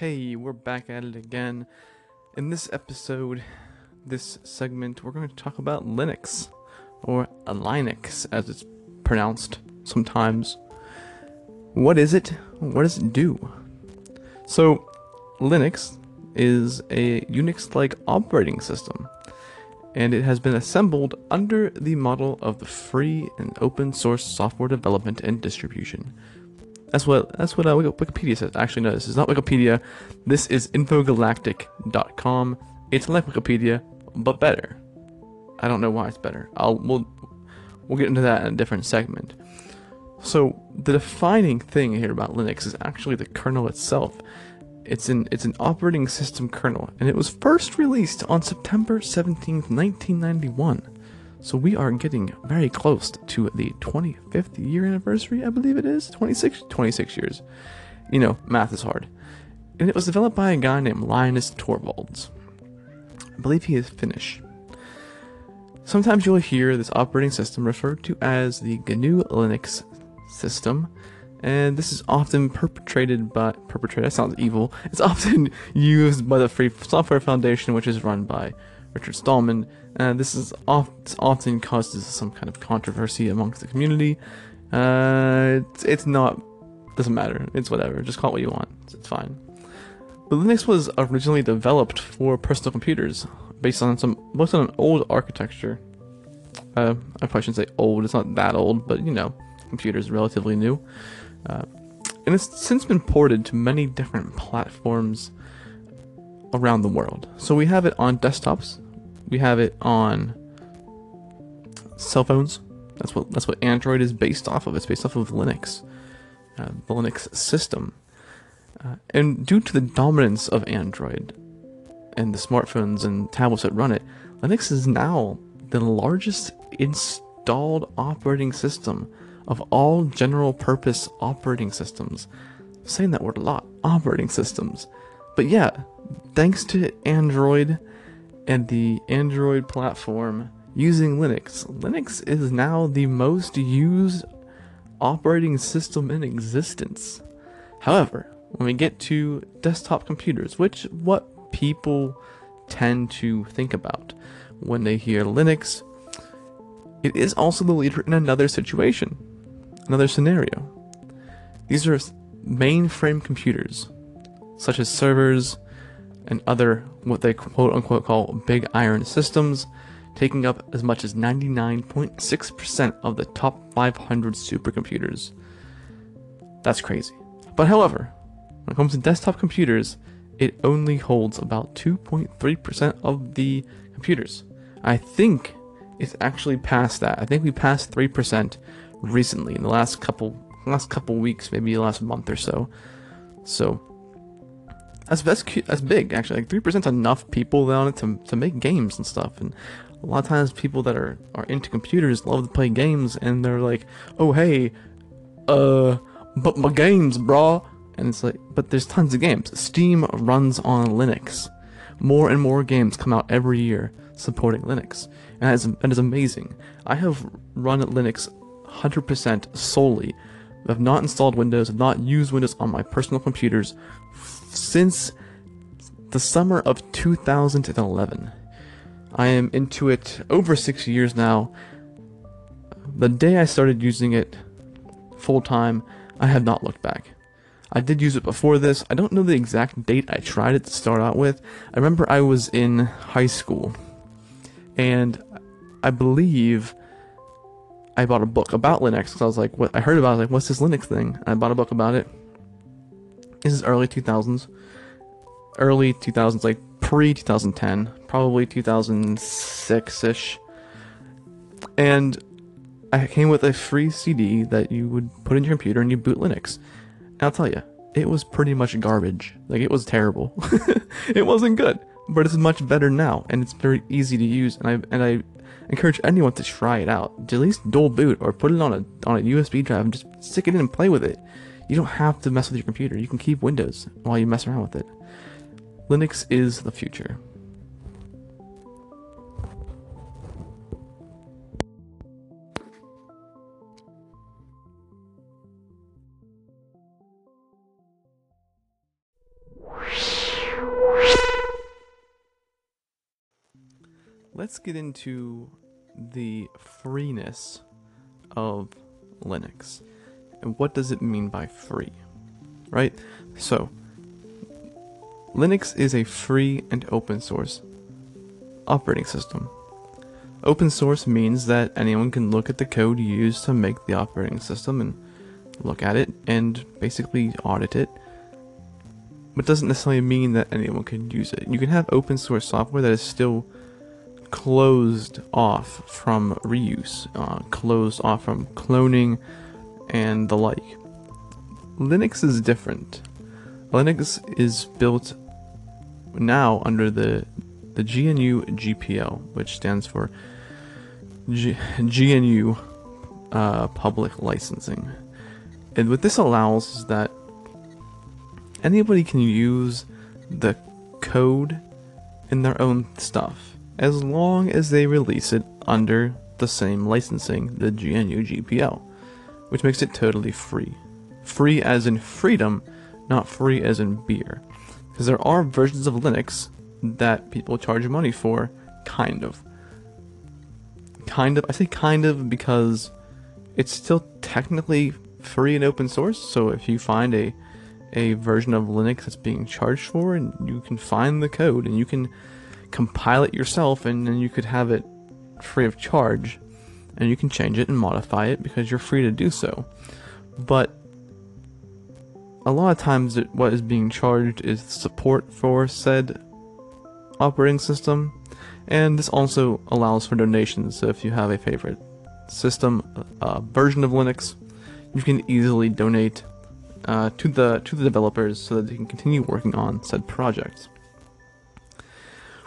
Hey, we're back at it again. In this episode, this segment, we're going to talk about Linux, or Linux as it's pronounced sometimes. What is it? What does it do? So, Linux is a Unix like operating system, and it has been assembled under the model of the free and open source software development and distribution. That's what that's what uh, Wikipedia says. Actually, no, this is not Wikipedia. This is infogalactic.com. It's like Wikipedia, but better. I don't know why it's better. I'll we'll we'll get into that in a different segment. So the defining thing here about Linux is actually the kernel itself. It's an it's an operating system kernel, and it was first released on September 17th, 1991. So we are getting very close to the 25th year anniversary, I believe it is. 26, 26 years. You know, math is hard. And it was developed by a guy named Linus Torvalds. I believe he is Finnish. Sometimes you'll hear this operating system referred to as the GNU Linux system, and this is often perpetrated by perpetrated. That sounds evil. It's often used by the Free Software Foundation, which is run by Richard Stallman. Uh, this is oft, often causes some kind of controversy amongst the community. Uh, it's, it's not doesn't matter. It's whatever. Just call it what you want. It's, fine. But Linux was originally developed for personal computers based on some most on an old architecture. Uh, I probably shouldn't say old. It's not that old, but you know, computers relatively new. Uh, and it's since been ported to many different platforms around the world. So we have it on desktops, we have it on cell phones. That's what that's what Android is based off of. It's based off of Linux, uh, the Linux system. Uh, and due to the dominance of Android and the smartphones and tablets that run it, Linux is now the largest installed operating system of all general purpose operating systems. I'm saying that word a lot, operating systems. But yeah, thanks to Android and the Android platform using Linux, Linux is now the most used operating system in existence. However, when we get to desktop computers, which what people tend to think about when they hear Linux, it is also the leader in another situation, another scenario. These are mainframe computers, such as servers and other what they quote unquote call big iron systems, taking up as much as 99.6% of the top 500 supercomputers. That's crazy. But however, when it comes to desktop computers, it only holds about 2.3% of the computers. I think it's actually past that. I think we passed 3% recently in the last couple last couple weeks, maybe last month or so. So that's that's that's big actually. Like three percent enough people on it to to make games and stuff. And a lot of times people that are are into computers love to play games, and they're like, oh hey, uh, but my games, brah. And it's like, but there's tons of games. Steam runs on Linux. More and more games come out every year supporting Linux, and that is, that is amazing. I have run Linux 100% solely. I've not installed Windows, I've not used Windows on my personal computers since the summer of 2011. I am into it over six years now. The day I started using it full time, I have not looked back. I did use it before this. I don't know the exact date I tried it to start out with. I remember I was in high school, and I believe I bought a book about Linux because I was like, what I heard about, it, I was like, what's this Linux thing? I bought a book about it. This is early 2000s. Early 2000s, like pre 2010, probably 2006 ish. And I came with a free CD that you would put in your computer and you boot Linux. And I'll tell you, it was pretty much garbage. Like, it was terrible. it wasn't good. But it's much better now, and it's very easy to use. And I and I encourage anyone to try it out. At least dual boot or put it on a on a USB drive and just stick it in and play with it. You don't have to mess with your computer. You can keep Windows while you mess around with it. Linux is the future. Let's get into the freeness of Linux. And what does it mean by free? Right? So, Linux is a free and open source operating system. Open source means that anyone can look at the code used to make the operating system and look at it and basically audit it. But doesn't necessarily mean that anyone can use it. You can have open source software that is still closed off from reuse, uh, closed off from cloning, and the like. Linux is different. Linux is built now under the the GNU GPL, which stands for G- GNU uh, Public Licensing. And what this allows is that anybody can use the code in their own stuff as long as they release it under the same licensing, the GNU GPL, which makes it totally free. Free as in freedom, not free as in beer. Because there are versions of Linux that people charge money for, kind of. Kind of, I say kind of because it's still technically free and open source, so if you find a a version of Linux that's being charged for and you can find the code and you can compile it yourself and then you could have it free of charge and you can change it and modify it because you're free to do so. But a lot of times it, what is being charged is support for said operating system and this also allows for donations so if you have a favorite system uh, version of Linux you can easily donate uh, to the to the developers so that they can continue working on said projects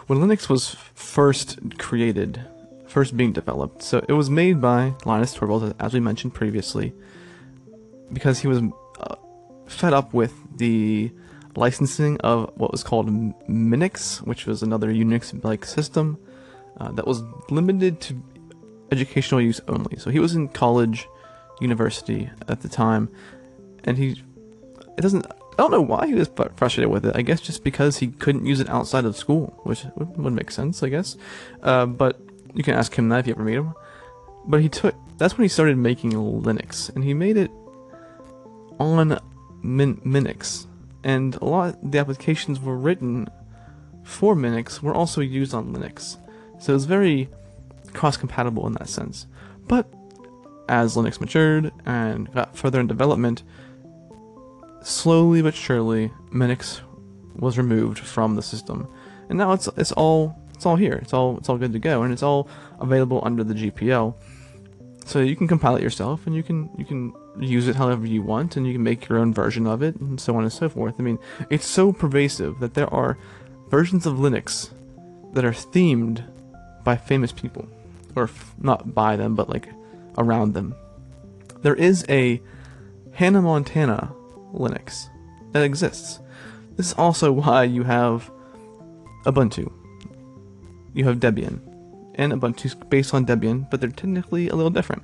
when Linux was first created, first being developed, so it was made by Linus Torvalds, as we mentioned previously, because he was uh, fed up with the licensing of what was called Minix, which was another Unix-like system uh, that was limited to educational use only. So he was in college, university at the time, and he it doesn't I don't know why he was frustrated with it. I guess just because he couldn't use it outside of school, which would, make sense, I guess. Uh, but you can ask him that if you ever meet him. But he took that's when he started making Linux, and he made it on Min- Minix, and a lot of the applications were written for Minix were also used on Linux, so it's very cross-compatible in that sense. But as Linux matured and got further in development, slowly but surely, Minix was removed from the system, and now it's it's all it's all here. It's all it's all good to go, and it's all available under the GPL. So you can compile it yourself, and you can you can use it however you want, and you can make your own version of it, and so on and so forth. I mean, it's so pervasive that there are versions of Linux that are themed by famous people, or not by them, but like around them. There is a Hannah Montana Linux that exists. This is also why you have Ubuntu. You have Debian. And Ubuntu is based on Debian, but they're technically a little different.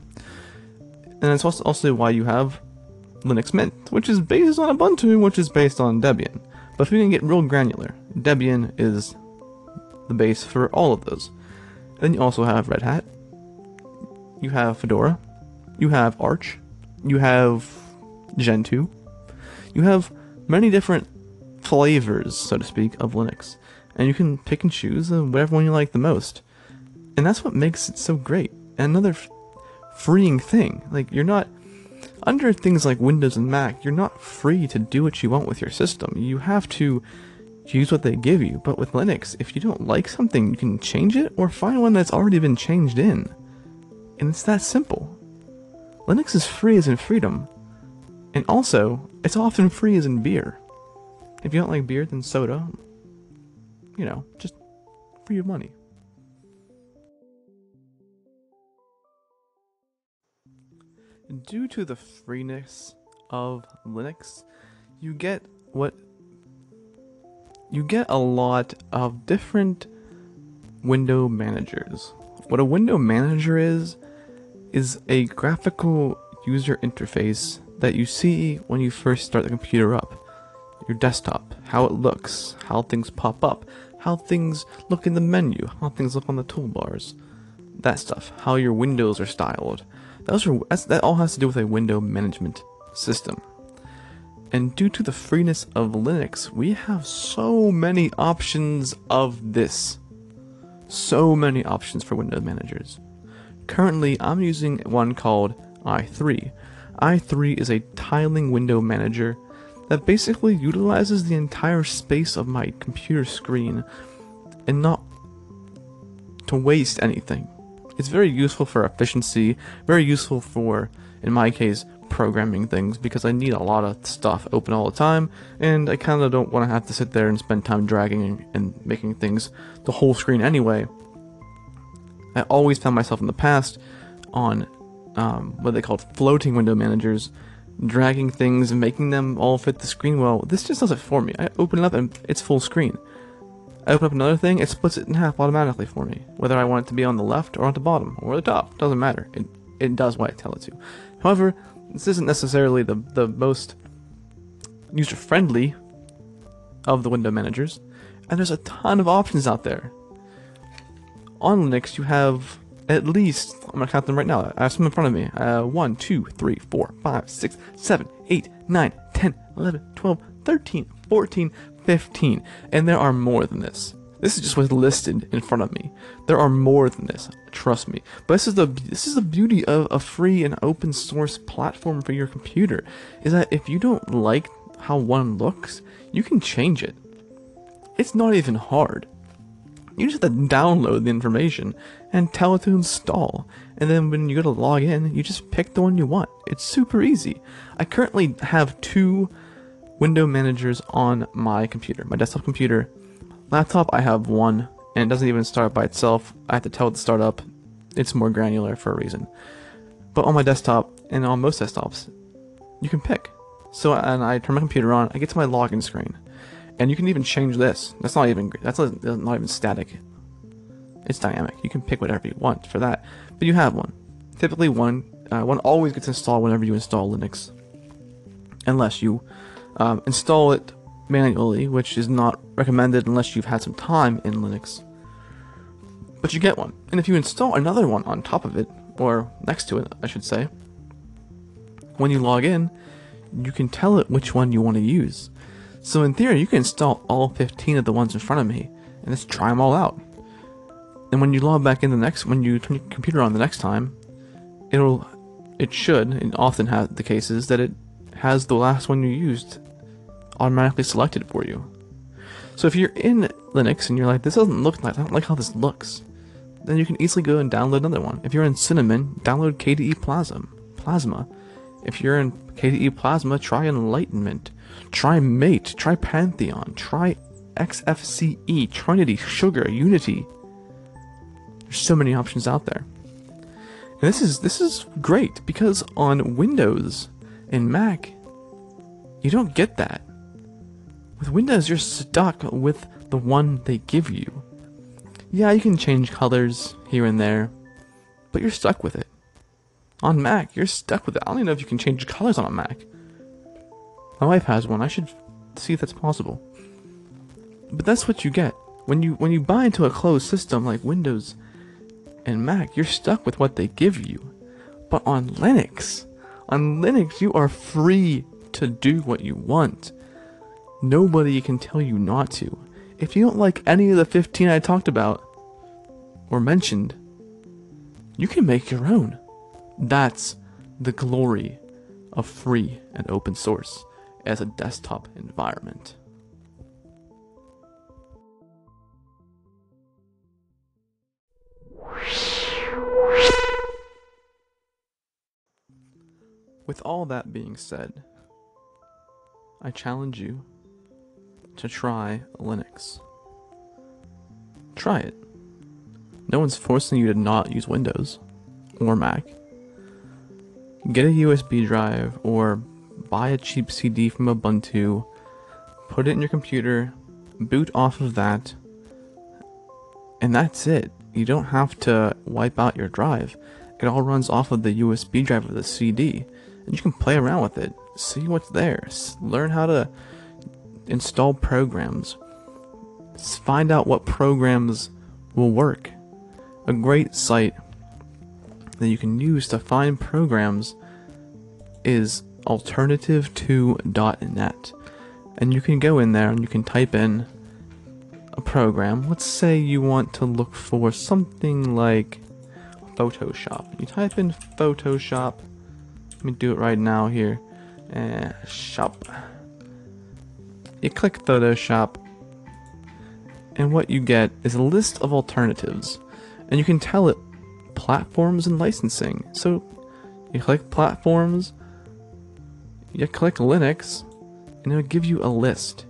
And it's also, also why you have Linux Mint, which is based on Ubuntu, which is based on Debian. But if we can get real granular, Debian is the base for all of those. then you also have Red Hat. You have Fedora. You have Arch. You have Gentoo you have many different flavors, so to speak, of Linux, and you can pick and choose whatever one you like the most. And that's what makes it so great. And another f- freeing thing, like you're not under things like Windows and Mac, you're not free to do what you want with your system. You have to use what they give you. But with Linux, if you don't like something, you can change it or find one that's already been changed in. And it's that simple. Linux is free as in freedom, and also, it's often free as in beer. If you don't like beer, then soda. You know, just for your money. Due to the freeness of Linux, you get what you get a lot of different window managers. What a window manager is is a graphical user interface that you see when you first start the computer up. Your desktop, how it looks, how things pop up, how things look in the menu, how things look on the toolbars, that stuff, how your windows are styled. Those are that all has to do with a window management system. And due to the freeness of Linux, we have so many options of this. So many options for window managers. Currently, I'm using one called i3. I3 is a tiling window manager that basically utilizes the entire space of my computer screen and not to waste anything. It's very useful for efficiency, very useful for, in my case, programming things because I need a lot of stuff open all the time, and I kind of don't want to have to sit there and spend time dragging and making things the whole screen anyway. I always found myself in the past on um, what they called floating window managers, dragging things and making them all fit the screen well. This just does it for me. I open it up and it's full screen. I open up another thing, it splits it in half automatically for me. Whether I want it to be on the left or on the bottom or the top, doesn't matter. It, it does what I tell it to. However, this isn't necessarily the, the most user friendly of the window managers, and there's a ton of options out there. On Linux, you have at least, I'm gonna count them right now. I have some in front of me. Uh, 1, 2, 3, 4, 5, 6, 7, 8, 9, 10, 11, 12, 13, 14, 15. And there are more than this. This is just what's listed in front of me. There are more than this, trust me. But this is the this is the beauty of a free and open source platform for your computer. Is that if you don't like how one looks, you can change it. It's not even hard. You just have to download the information and tell it to install. And then when you go to log in, you just pick the one you want. It's super easy. I currently have two window managers on my computer, my desktop computer Laptop, I have one, and it doesn't even start by itself. I have to tell it to start up. It's more granular for a reason. But on my desktop, and on most desktops, you can pick. So, and I turn my computer on, I get to my login screen. And you can even change this. That's not even, that's not, even static. It's dynamic. You can pick whatever you want for that. But you have one. Typically one, uh, one always gets installed whenever you install Linux. Unless you um, install it manually, which is not recommended unless you've had some time in Linux. But you get one. And if you install another one on top of it, or next to it, I should say, when you log in, you can tell it which one you want to use. So in theory, you can install all 15 of the ones in front of me, and just try them all out. And when you log back in the next, when you turn your computer on the next time, it'll, it should, and often has the cases that it has the last one you used automatically selected for you. So if you're in Linux and you're like, this doesn't look nice, I don't like how this looks, then you can easily go and download another one. If you're in Cinnamon, download KDE Plasma. Plasma. If you're in KDE Plasma, try Enlightenment. Try Mate. Try Pantheon. Try XFCE, Trinity, Sugar, Unity. There's so many options out there. And this is this is great because on Windows and Mac, you don't get that. With Windows, you're stuck with the one they give you. Yeah, you can change colors here and there, but you're stuck with it. On Mac, you're stuck with it. I don't even know if you can change colors on a Mac. My wife has one. I should see if that's possible. But that's what you get. When you when you buy into a closed system like Windows and Mac, you're stuck with what they give you. But on Linux, on Linux, you are free to do what you want. Nobody can tell you not to. If you don't like any of the 15 I talked about or mentioned, you can make your own. That's the glory of free and open source as a desktop environment. With all that being said, I challenge you to try Linux. Try it. No one's forcing you to not use Windows or Mac. Get a USB drive or buy a cheap CD from Ubuntu, put it in your computer, boot off of that, and that's it. You don't have to wipe out your drive. It all runs off of the USB drive of the CD, and you can play around with it, see what's there, learn how to install programs, find out what programs will work. A great site that you can use to find programs is alternativeto.net. And you can go in there and you can type in a program. Let's say you want to look for something like Photoshop. You type in Photoshop. Let me do it right now here. Uh, shop. You click Photoshop, and what you get is a list of alternatives. And you can tell it platforms and licensing. So you click platforms, you click Linux, and it'll give you a list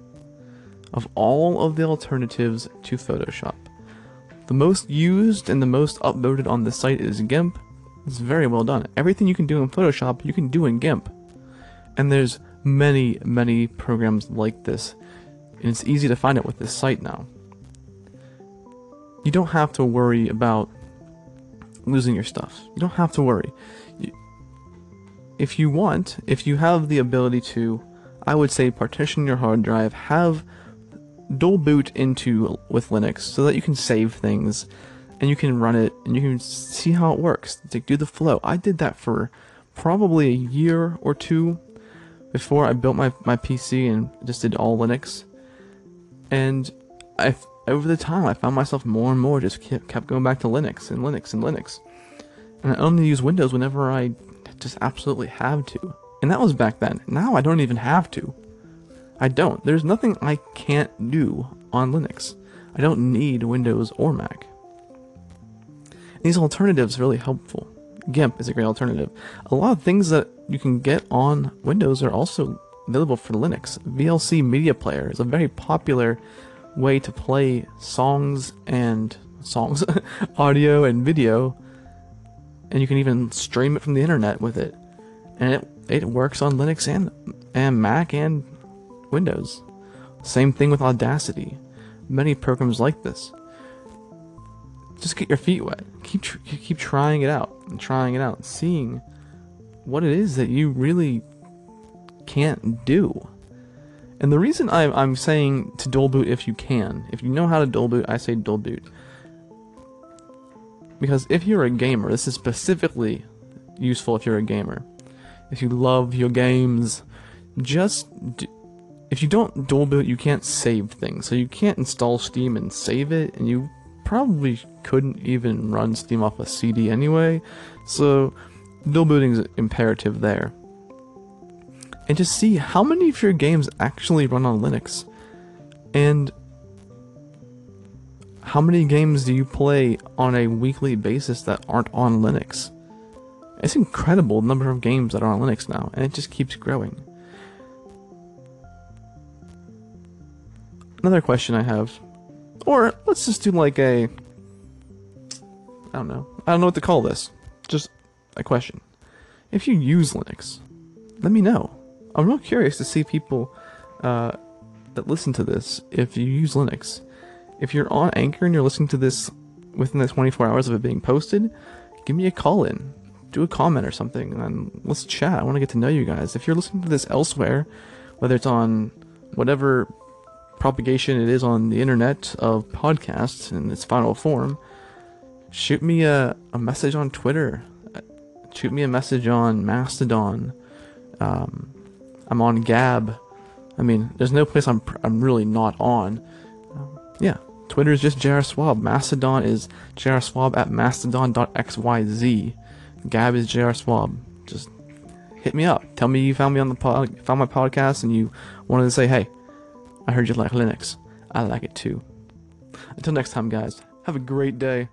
of all of the alternatives to Photoshop. The most used and the most upvoted on the site is GIMP. It's very well done. Everything you can do in Photoshop, you can do in GIMP. And there's many, many programs like this. And it's easy to find it with this site now. You don't have to worry about losing your stuff. You don't have to worry. If you want, if you have the ability to, I would say partition your hard drive, have dual boot into with Linux so that you can save things and you can run it and you can see how it works. Like do the flow. I did that for probably a year or two before I built my, my PC and just did all Linux. And I over the time I found myself more and more just kept, kept going back to Linux and Linux and Linux. And I only use Windows whenever I just absolutely have to. And that was back then. Now I don't even have to. I don't. There's nothing I can't do on Linux. I don't need Windows or Mac. These alternatives are really helpful. GIMP is a great alternative. A lot of things that you can get on Windows are also available for Linux. VLC Media Player is a very popular way to play songs and songs, audio and video, and you can even stream it from the internet with it. And it it works on Linux and and Mac and Windows. Same thing with Audacity. Many programs like this. Just get your feet wet. Keep tr- keep trying it out and trying it out, and seeing what it is that you really can't do. And the reason I'm, I'm saying to dual boot if you can, if you know how to dual boot, I say dual boot. Because if you're a gamer, this is specifically useful if you're a gamer. If you love your games, just if you don't dual boot, you can't save things. So you can't install Steam and save it, and you probably couldn't even run Steam off a CD anyway. So dual booting is imperative there. And just see how many of your games actually run on Linux. And how many games do you play on a weekly basis that aren't on Linux? It's incredible the number of games that are on Linux now, and it just keeps growing. another question I have, or let's just do like a, I don't know, I don't know what to call this, just a question. If you use Linux, let me know. I'm real curious to see people uh, that listen to this if you use Linux. If you're on Anchor and you're listening to this within the 24 hours of it being posted, give me a call in, do a comment or something, and let's chat. I want to get to know you guys. If you're listening to this elsewhere, whether it's on whatever propagation it is on the internet of podcasts in its final form, shoot me a, a message on Twitter. Shoot me a message on Mastodon. Um, I'm on Gab. I mean, there's no place I'm I'm really not on. Um, yeah, Twitter is just JR Swab. Mastodon is JR Swab at mastodon.xyz. Gab is JR Swab. Just hit me up. Tell me you found me on the pod, found my podcast, and you wanted to say, hey, I heard you like Linux. I like it too. Until next time, guys, have a great day.